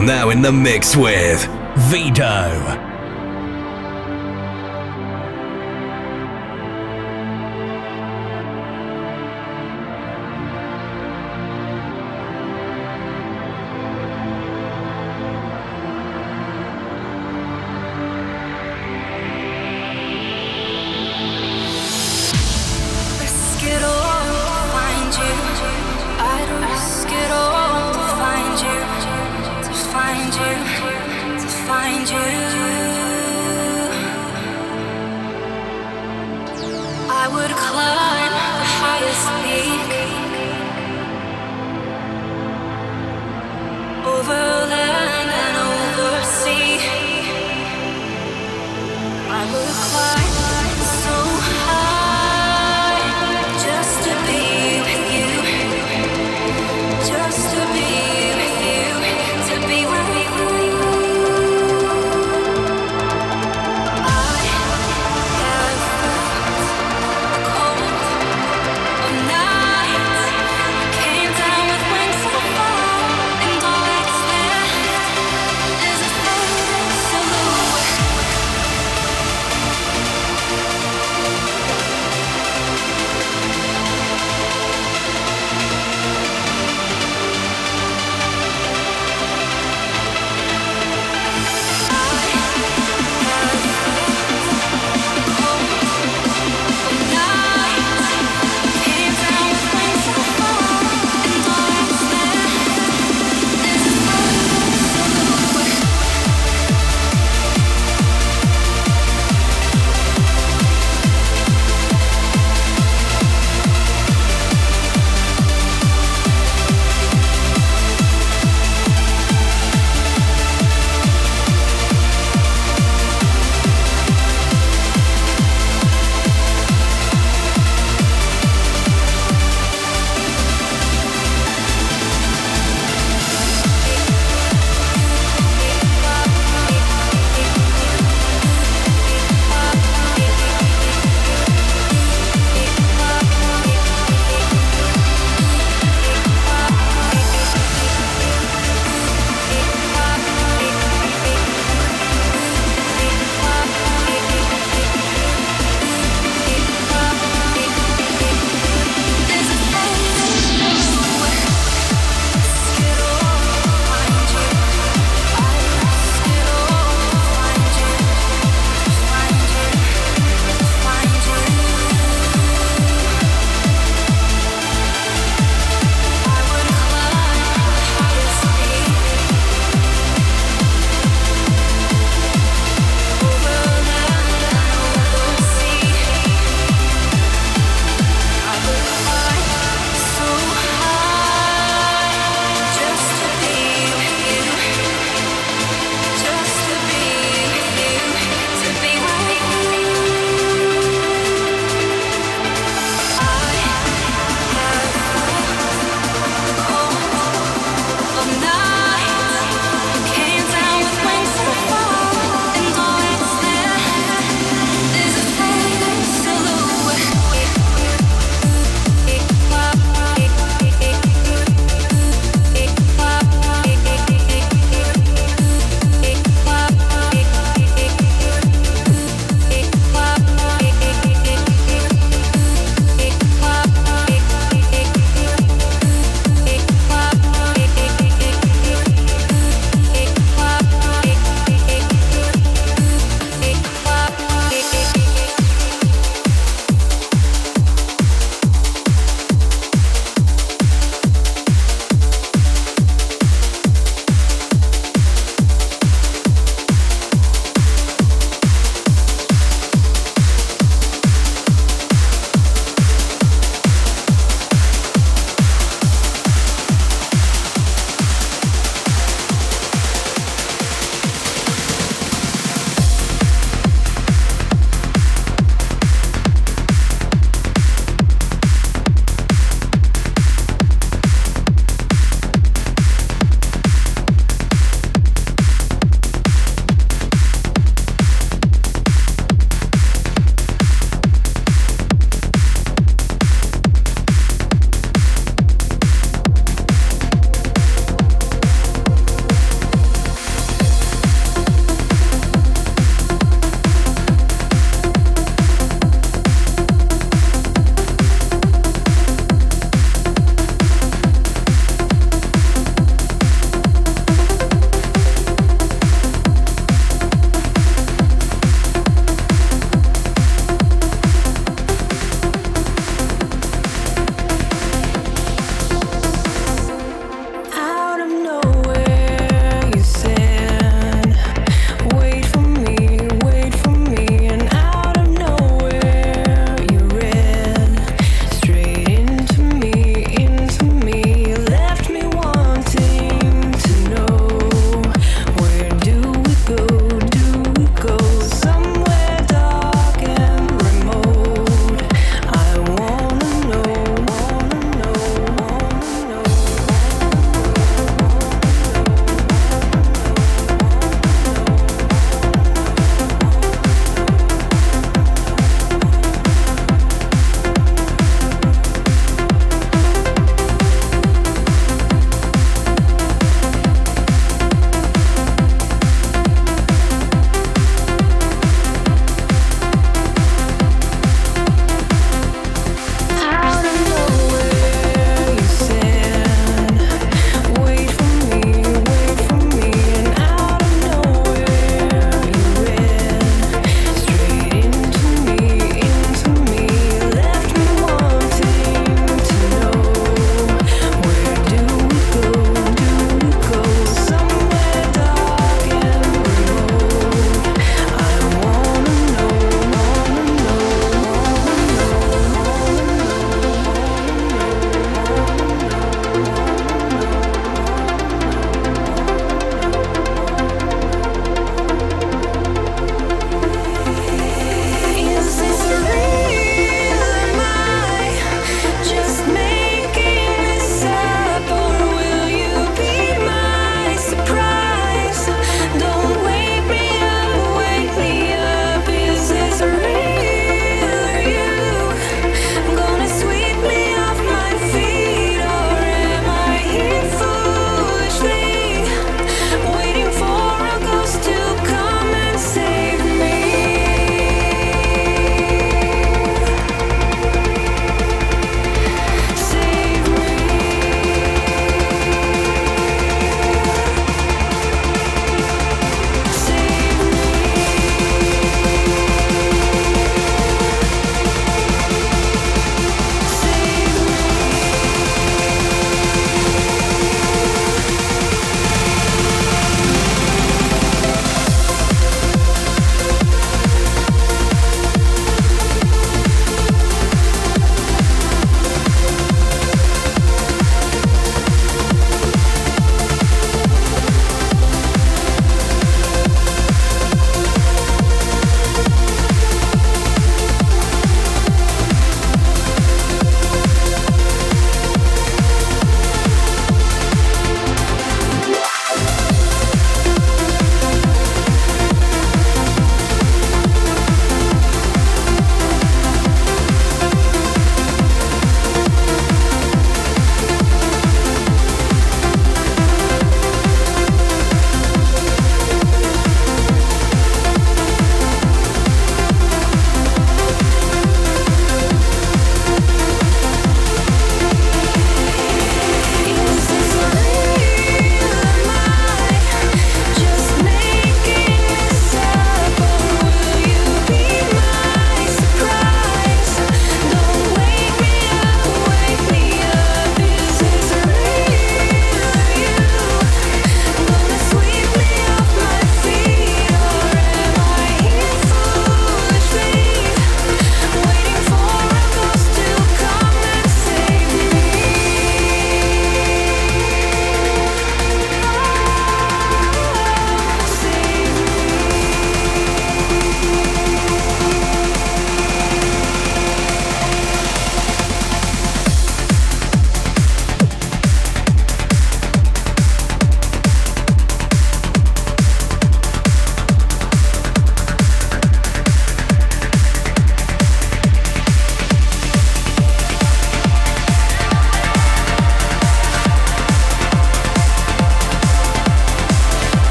Now in the mix with Vito.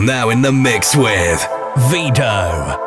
Now in the mix with Vito.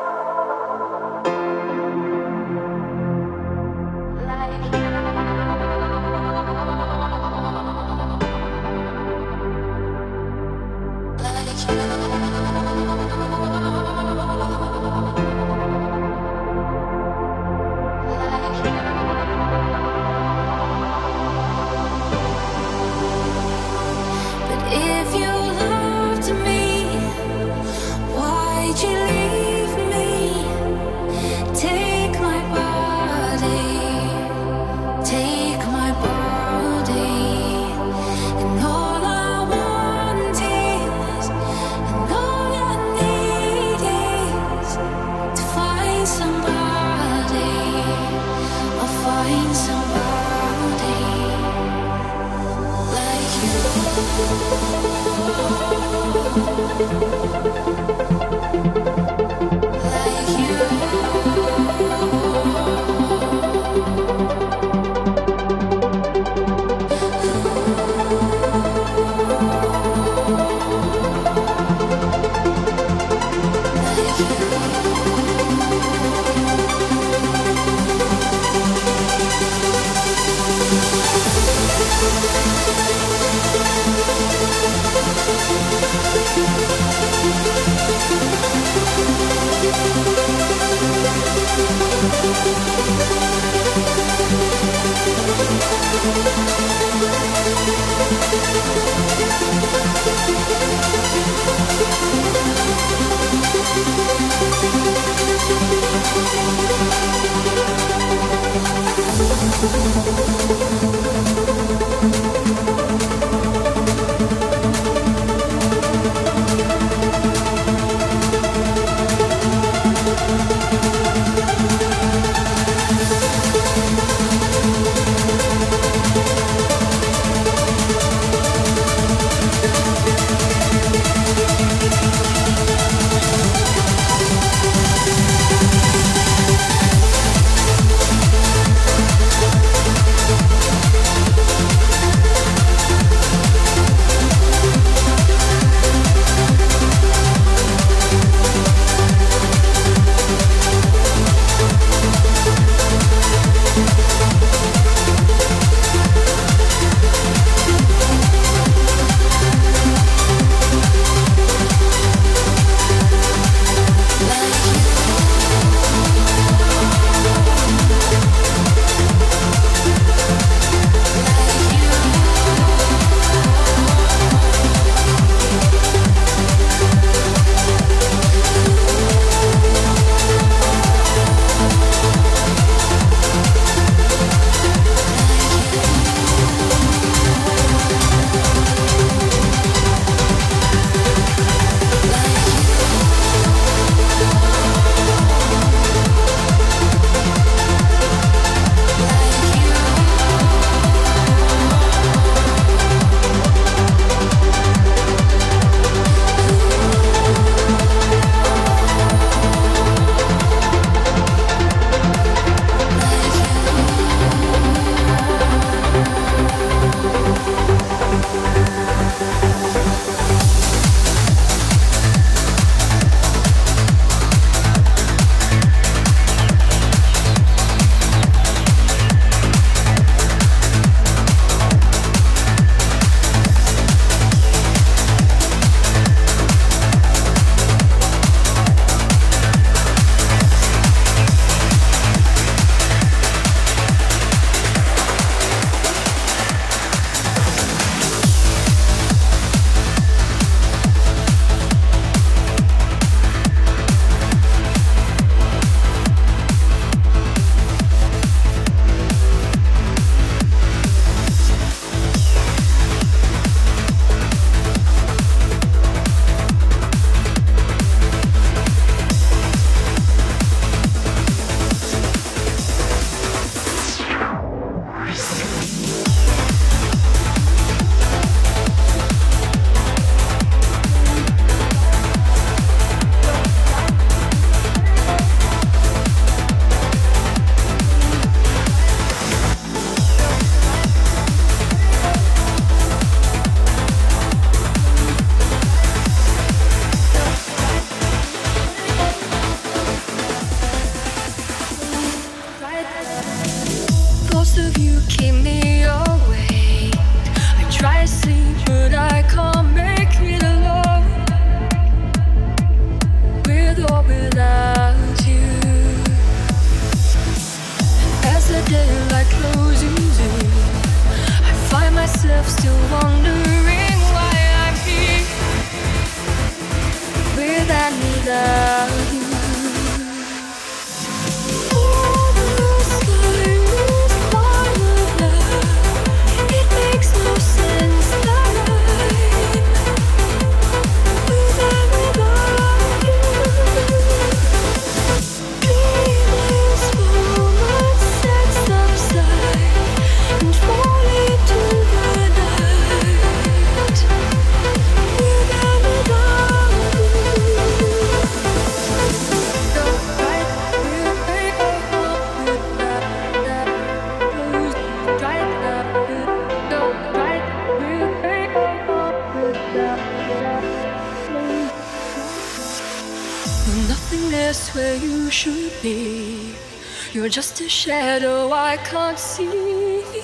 See.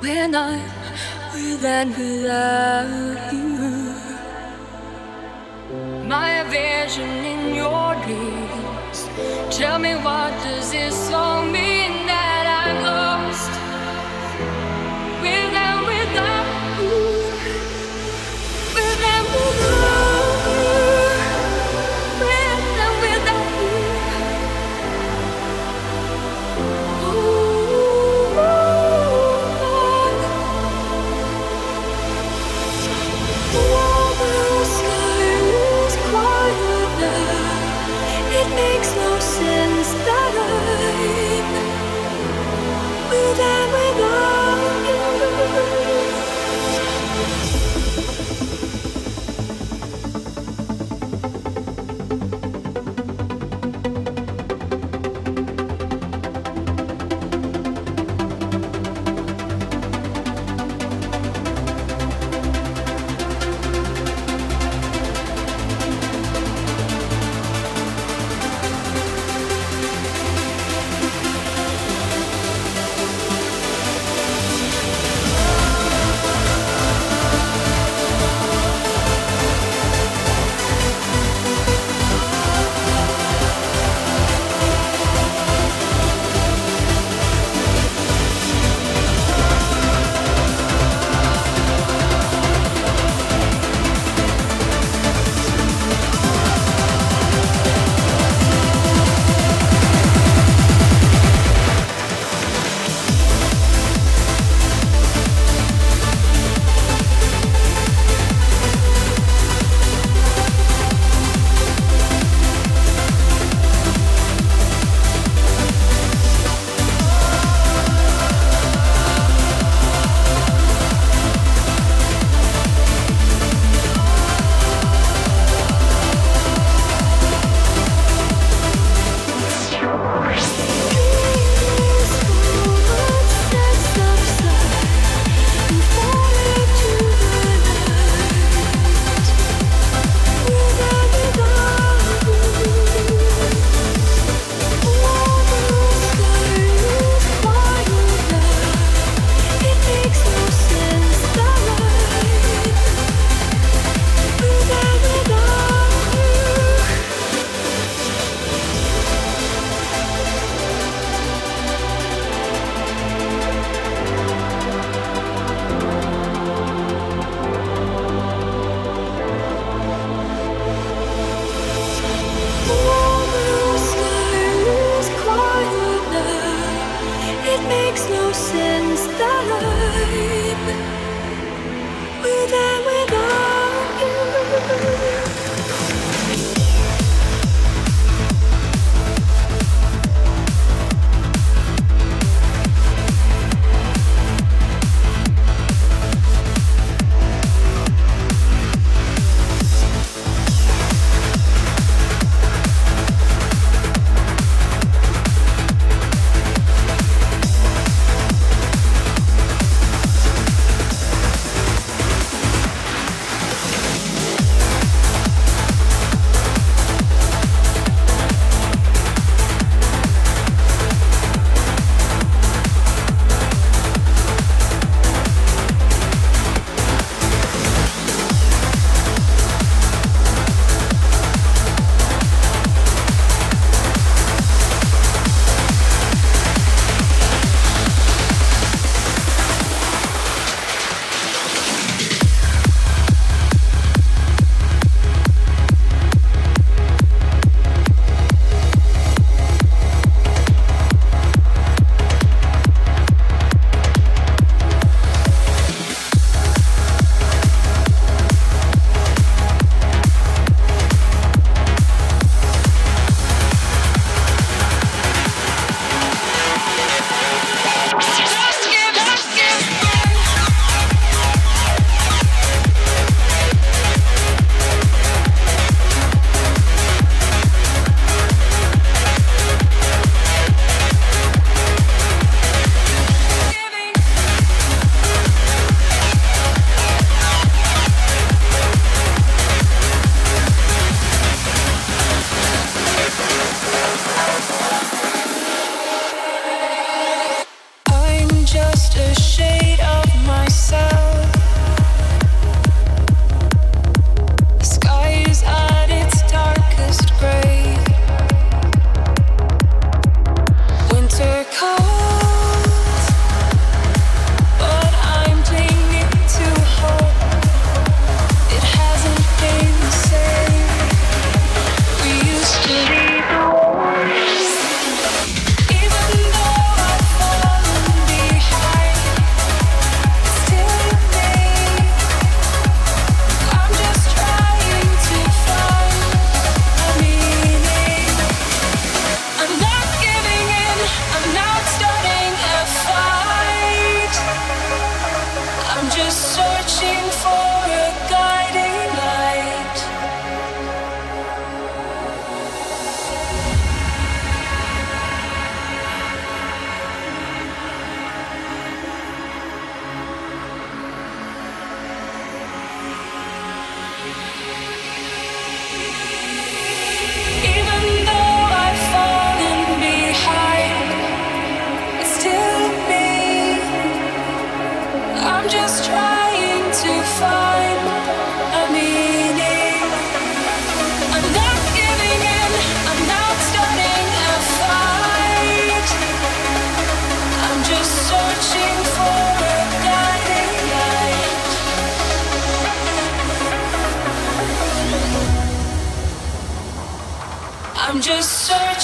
When I'm with and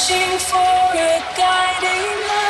searching for a guiding light.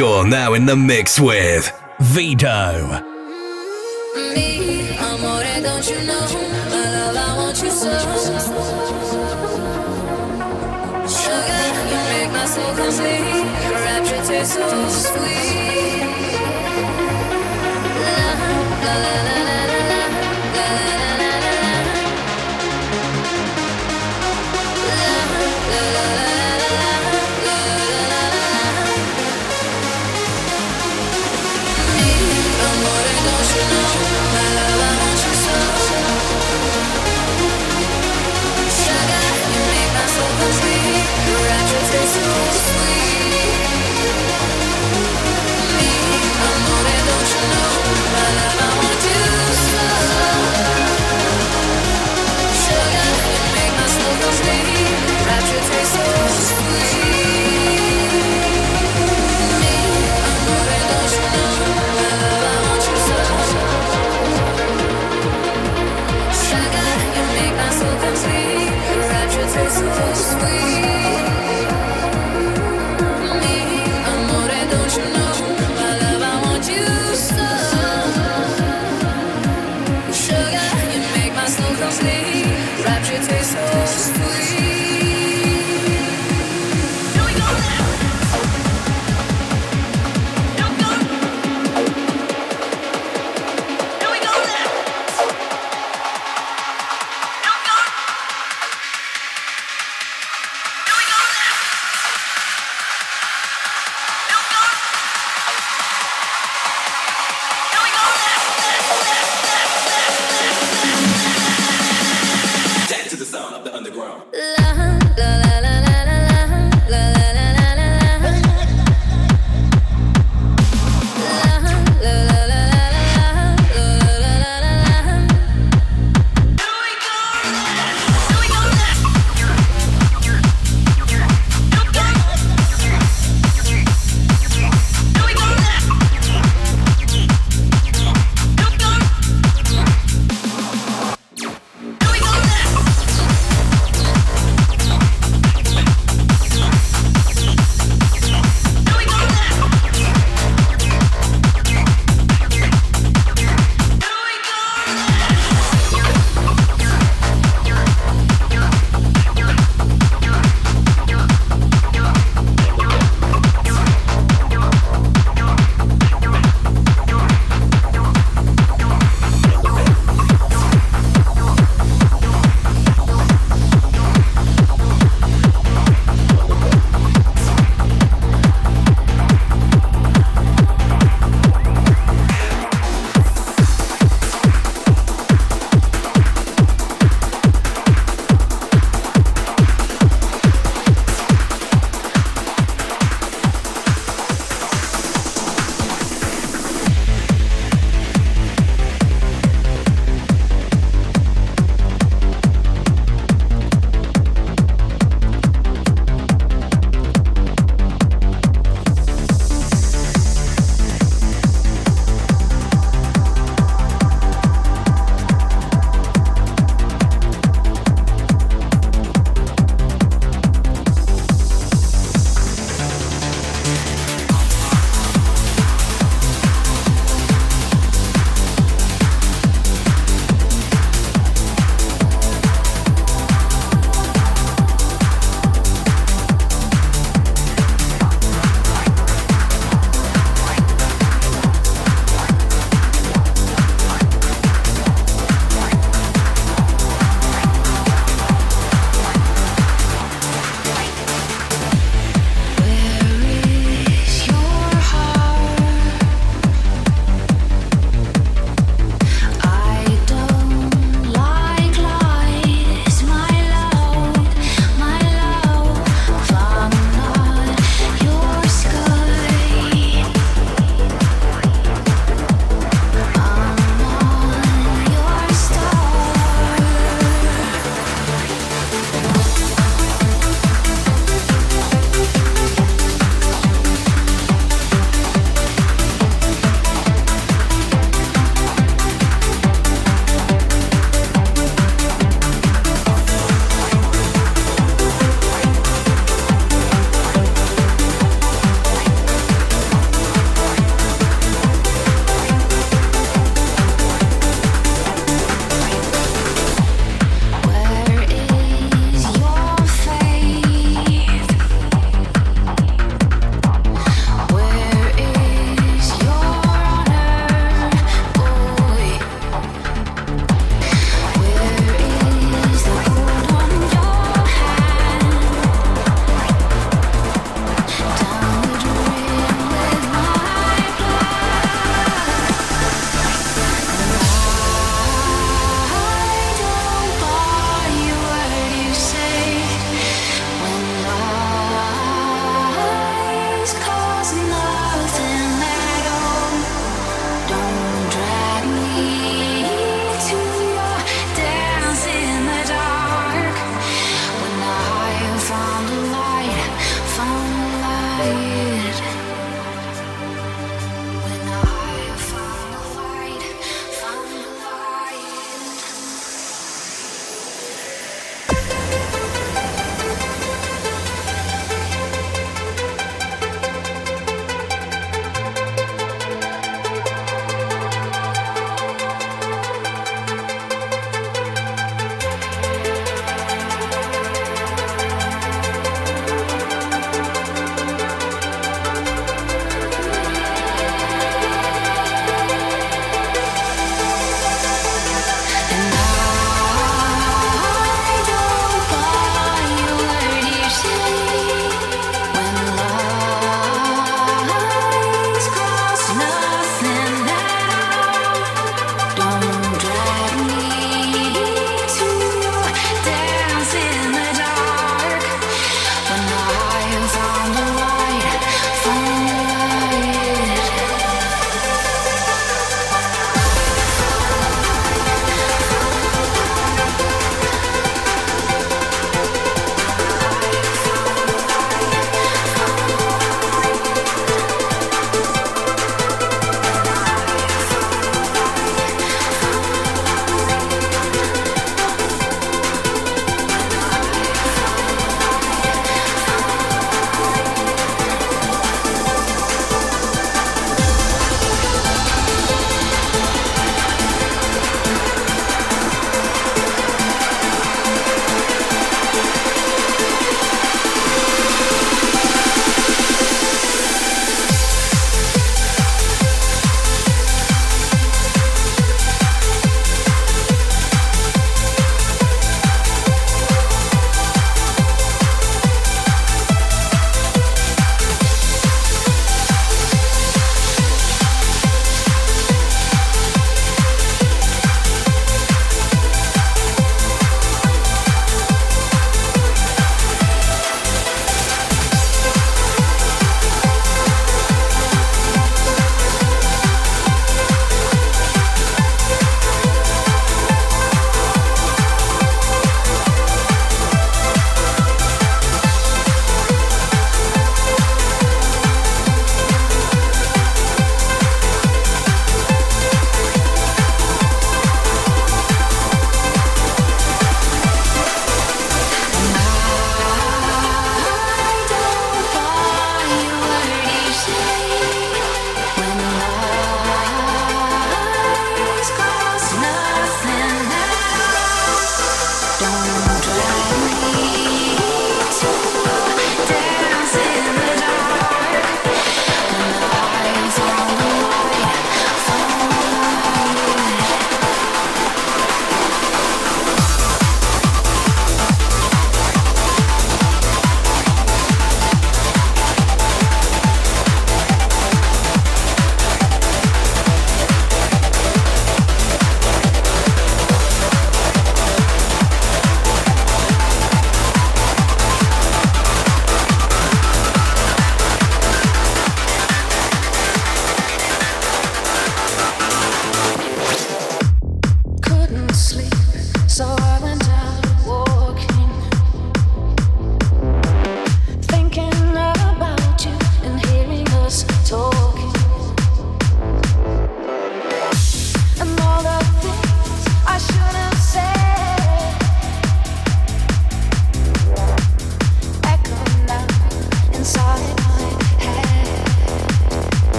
You're now in the mix with Vito.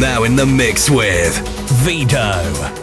Now in the mix with Vito.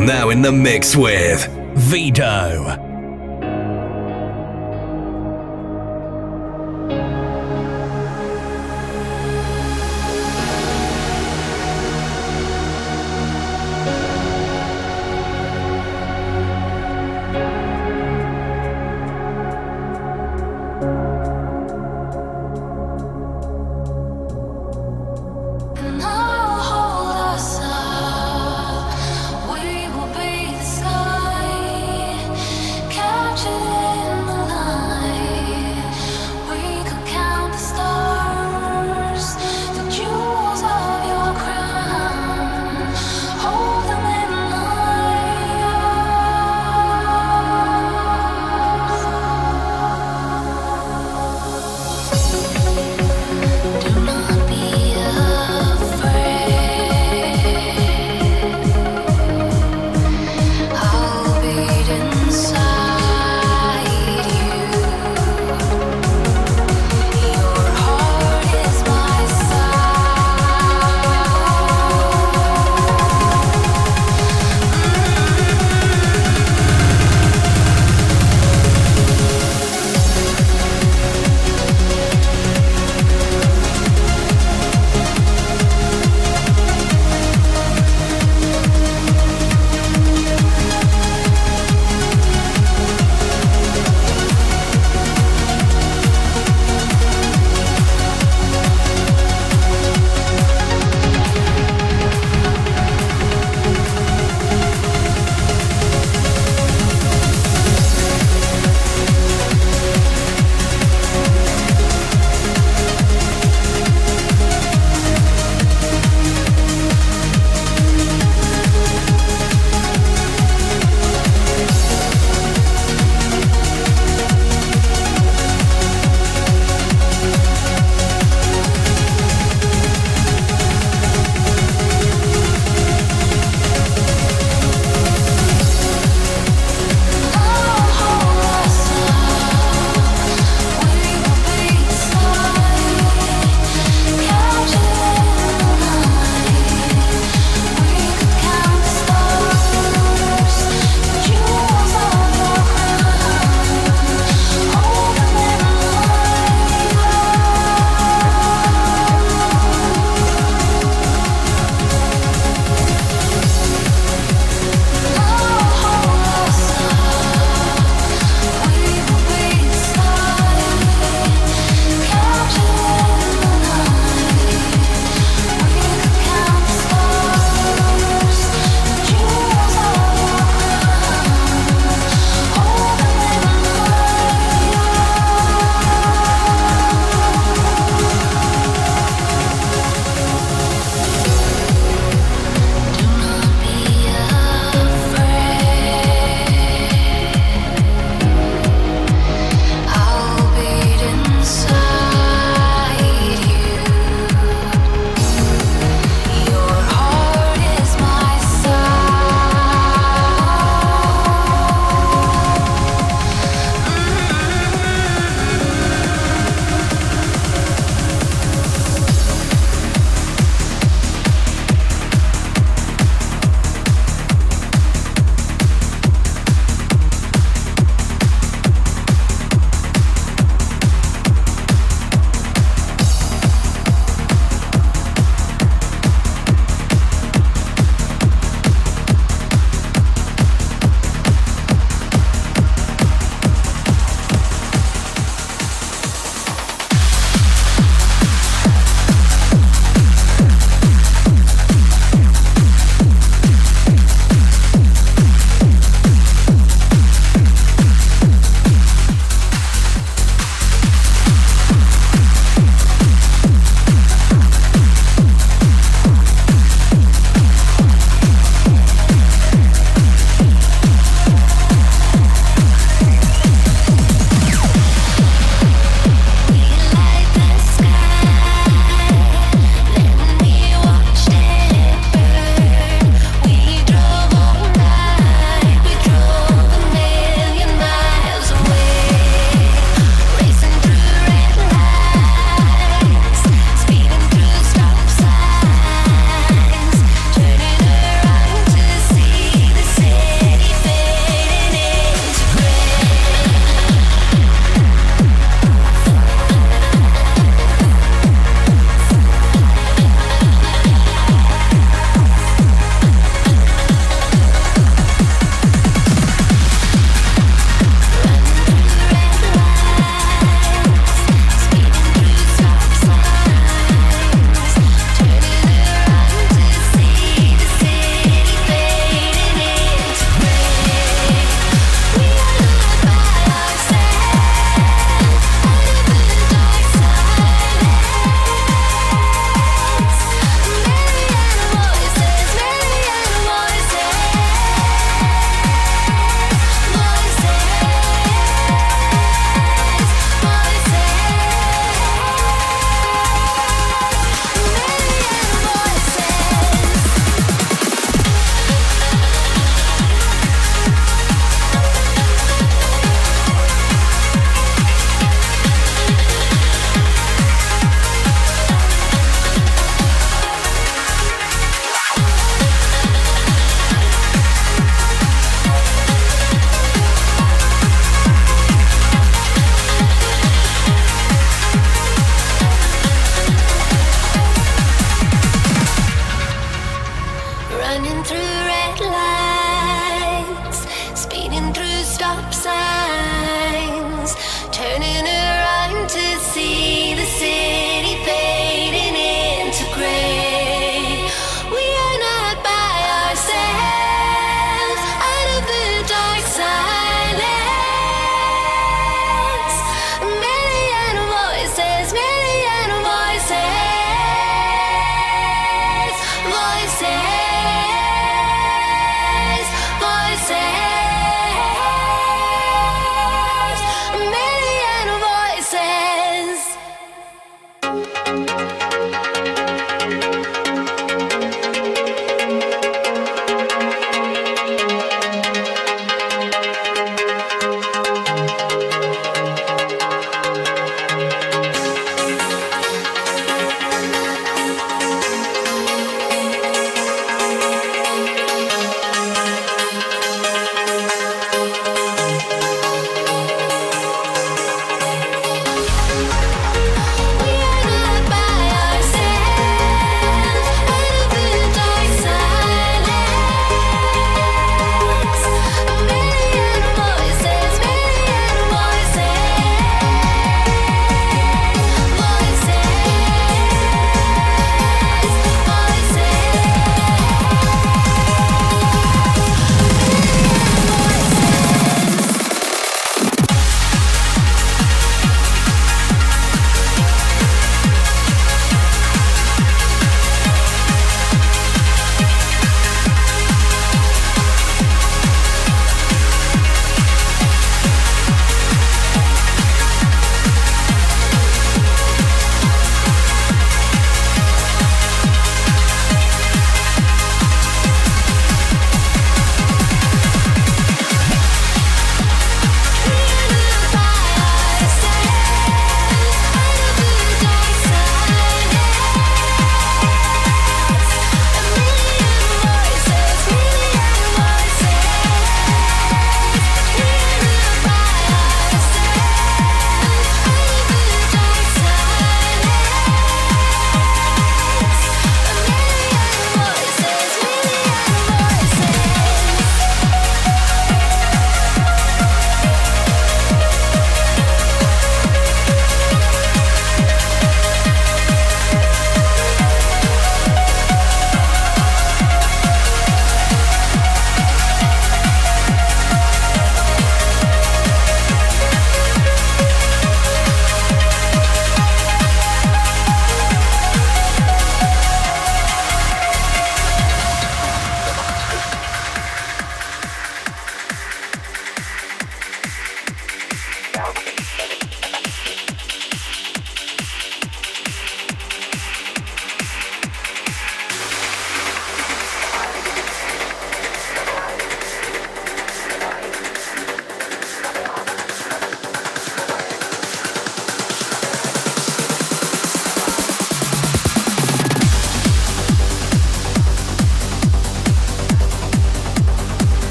Now in the mix with Vito.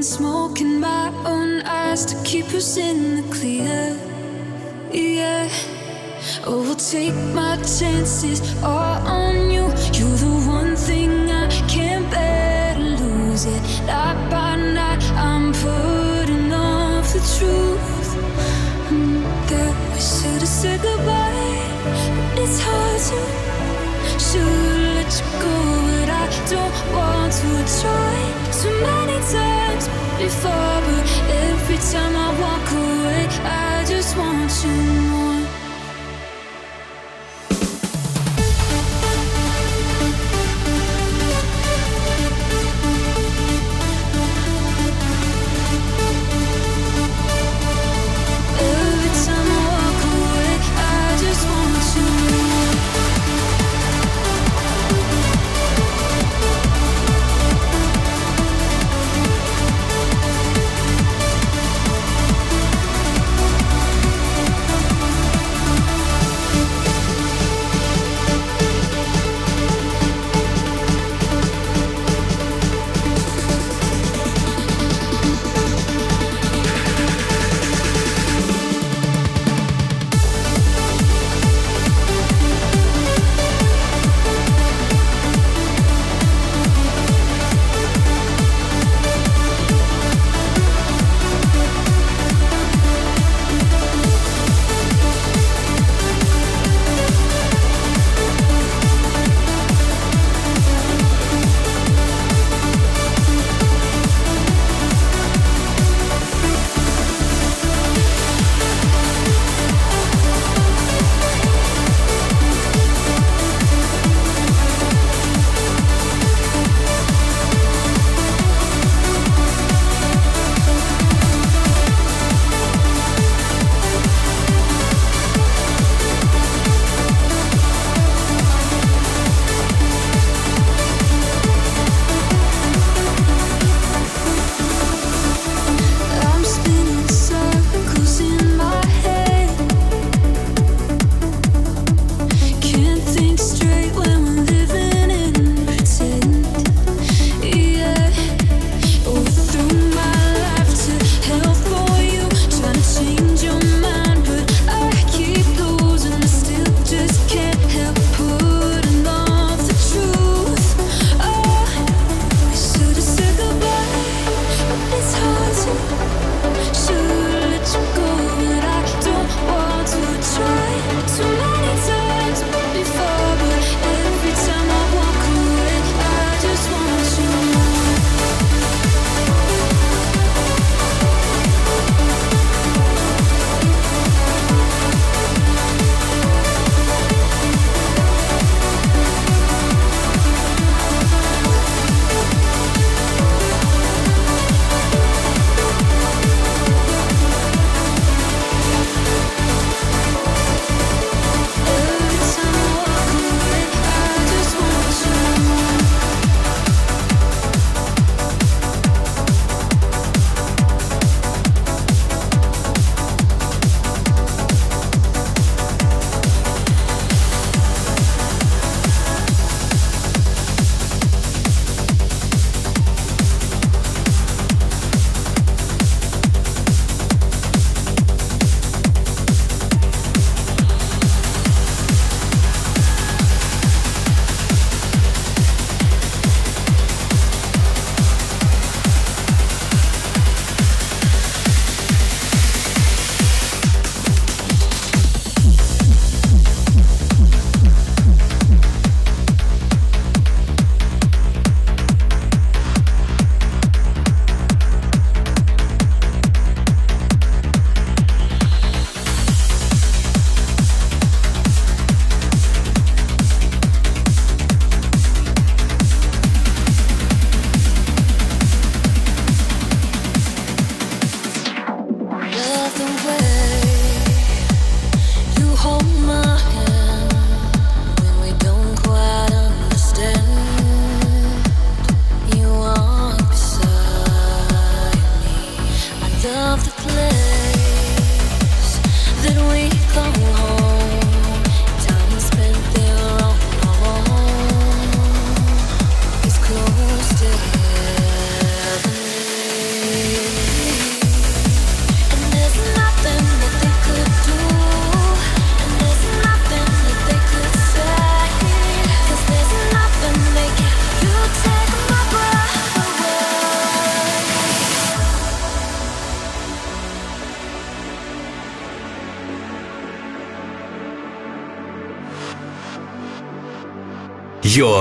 Blowing smoke in my own eyes to keep us in the clear. Yeah. Oh, we'll take my chances all on you. You're the one thing I can't bear to lose it. Night by night, I'm putting off the truth. Mm, that we should have said goodbye, but it's hard to. Should let you go, but I don't want to try. Too many times before, but every time I walk away, I just want you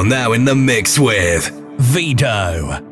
now in the mix with Vito.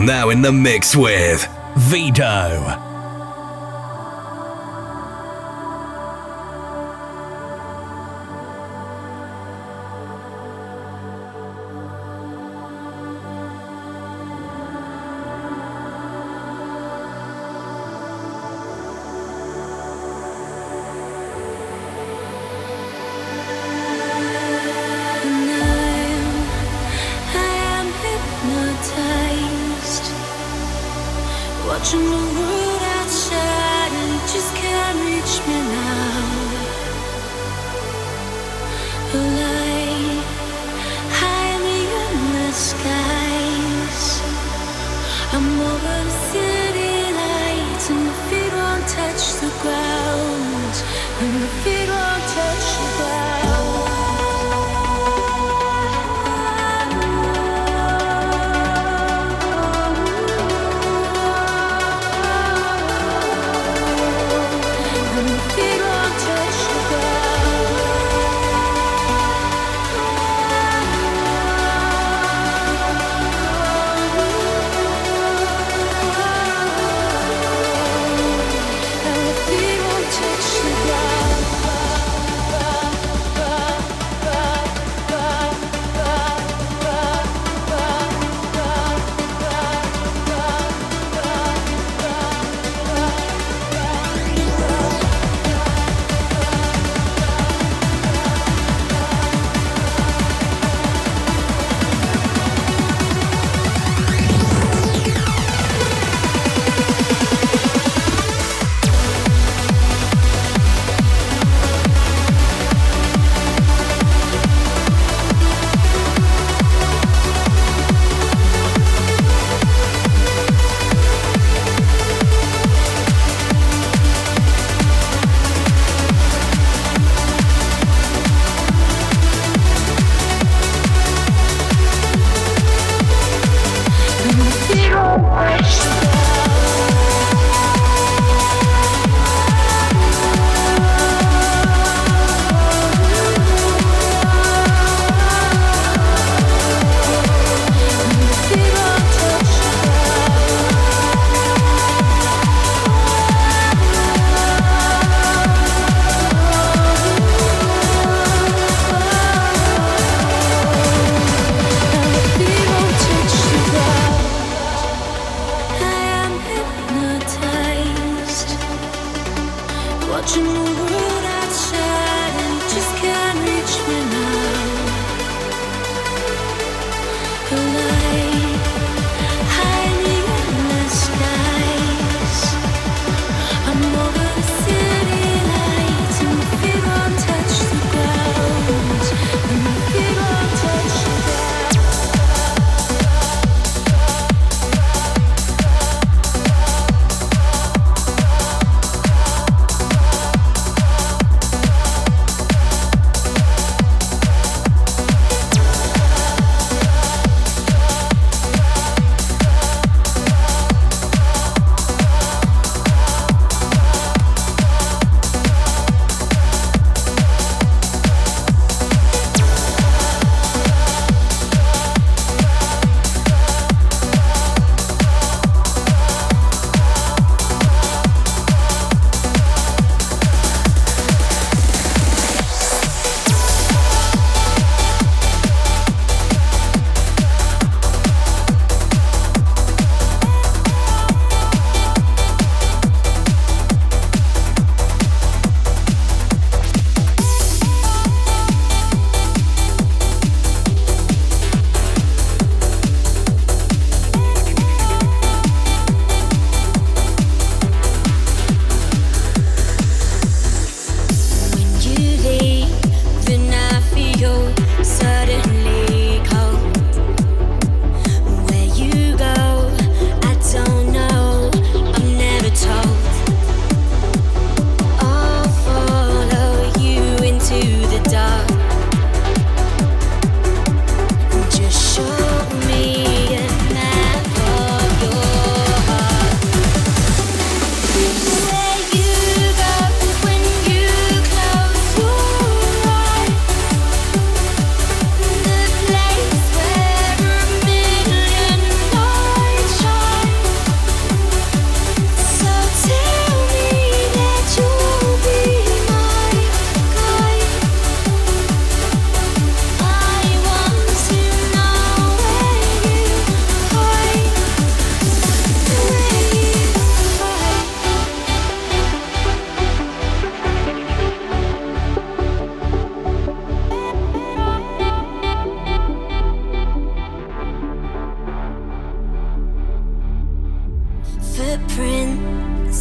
Now in the mix with Vito.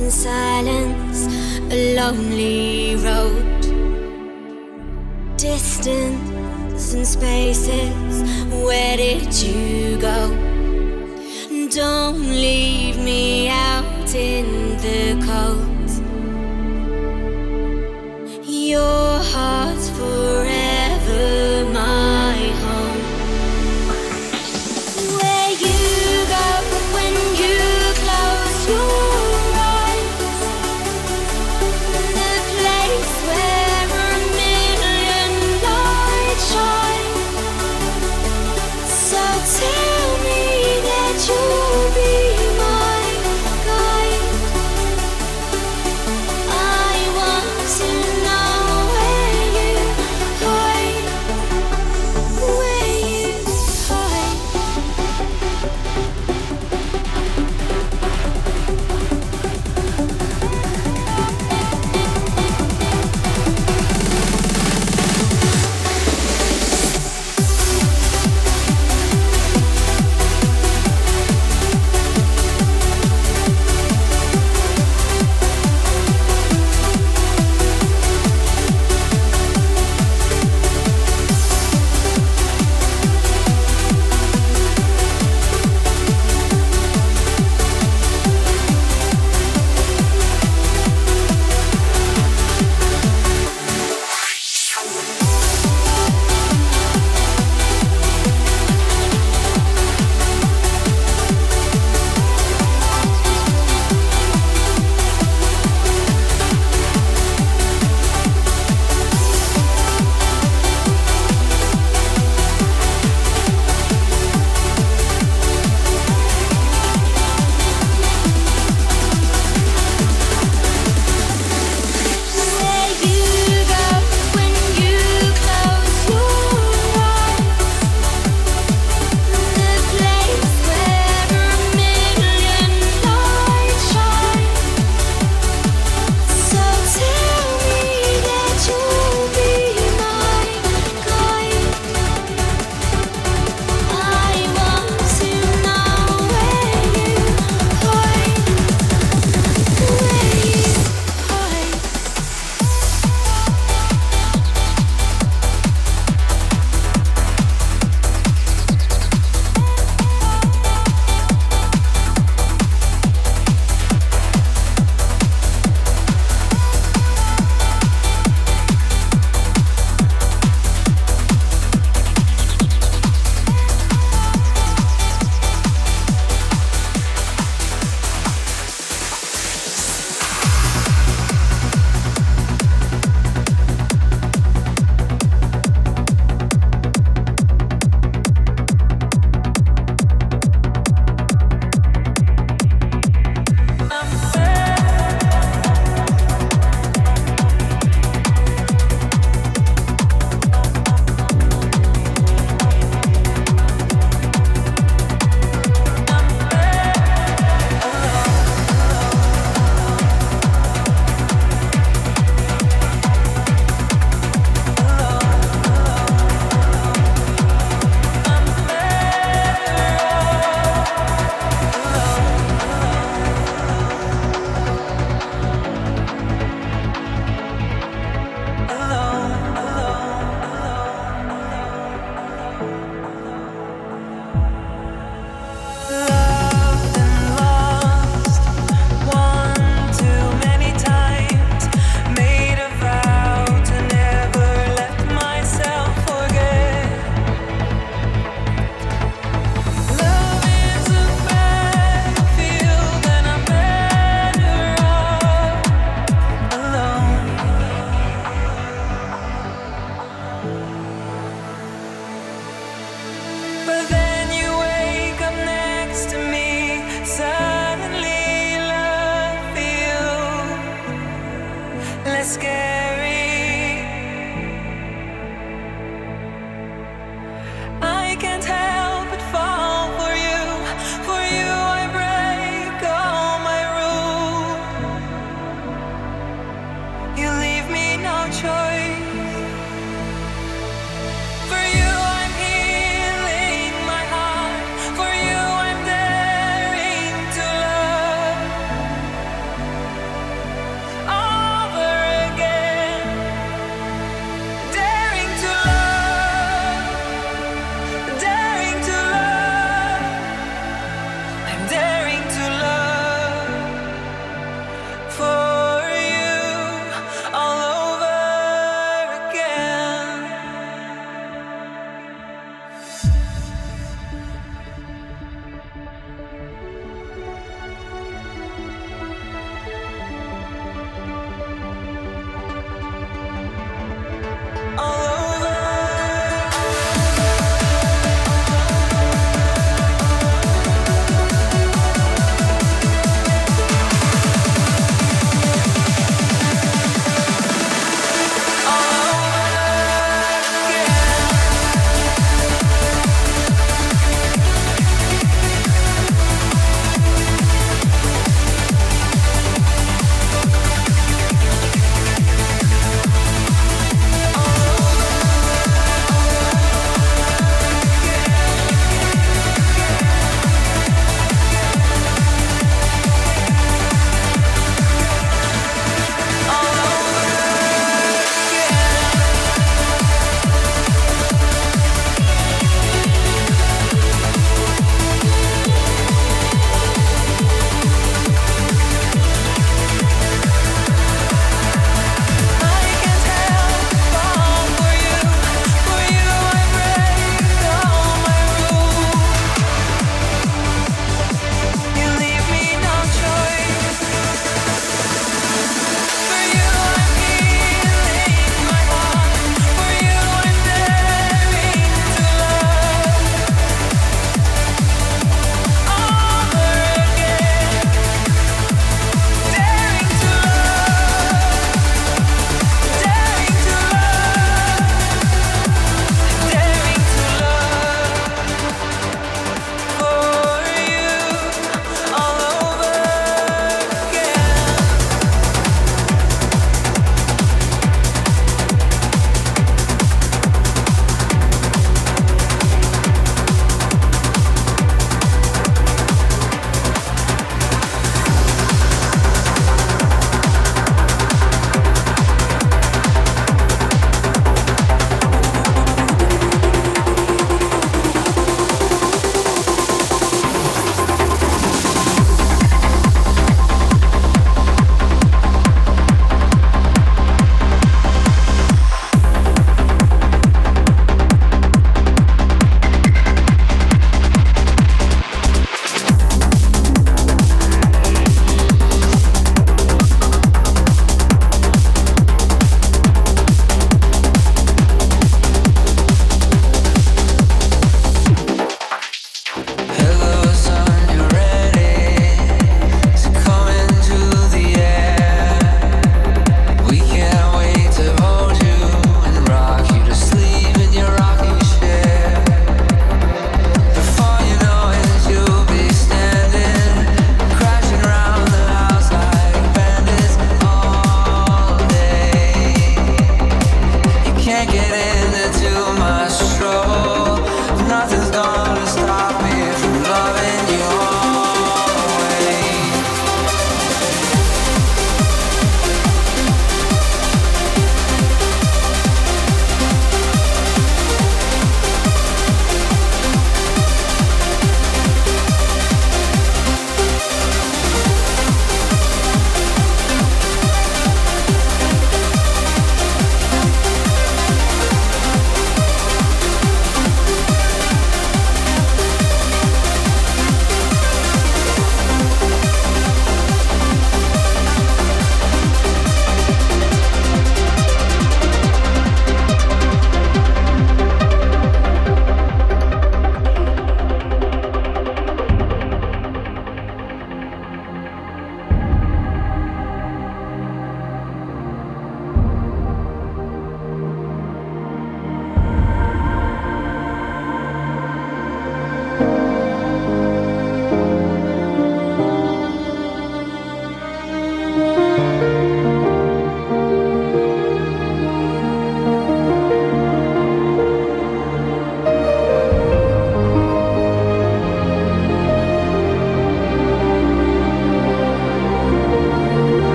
in silence, a lonely road. Distance and spaces, where did you go? Don't leave me out in the cold. You're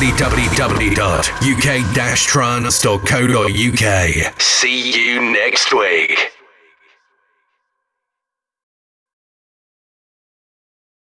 www.uk-trance.co.uk. See you next week.